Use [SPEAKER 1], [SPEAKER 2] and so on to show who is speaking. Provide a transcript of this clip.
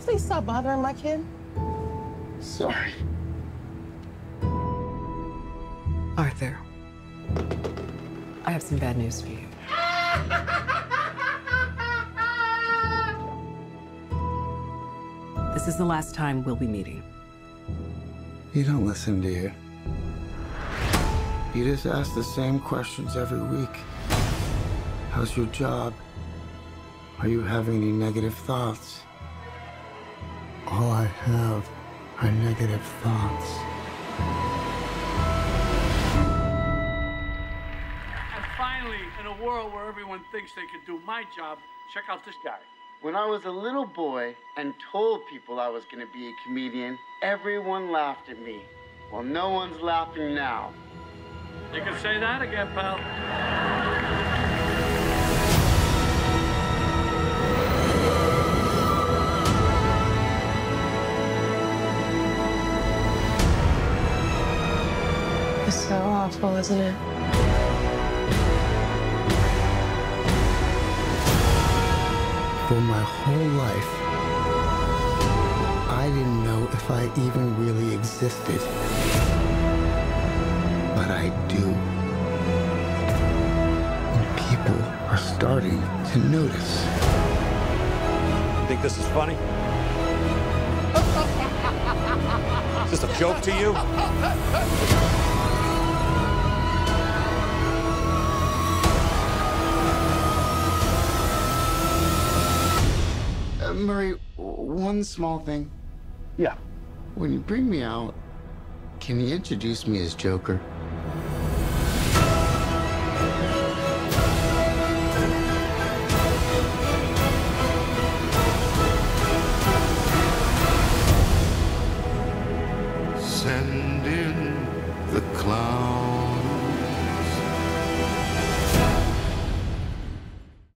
[SPEAKER 1] please stop bothering my kid?
[SPEAKER 2] Sorry.
[SPEAKER 3] Arthur, I have some bad news for you. This is the last time we'll be meeting.
[SPEAKER 2] You don't listen, do you? You just ask the same questions every week. How's your job? Are you having any negative thoughts? All I have are negative thoughts.
[SPEAKER 4] And finally, in a world where everyone thinks they can do my job, check out this guy.
[SPEAKER 2] When I was a little boy and told people I was going to be a comedian, everyone laughed at me. Well, no one's laughing now.
[SPEAKER 4] You can say that again, pal.
[SPEAKER 1] It's so awful, isn't it?
[SPEAKER 2] For my whole life, I didn't know if I even really existed. But I do. And people are starting to notice.
[SPEAKER 5] You think this is funny? Is this a joke to you?
[SPEAKER 2] Murray, one small thing.
[SPEAKER 4] Yeah.
[SPEAKER 2] When you bring me out, can you introduce me as Joker?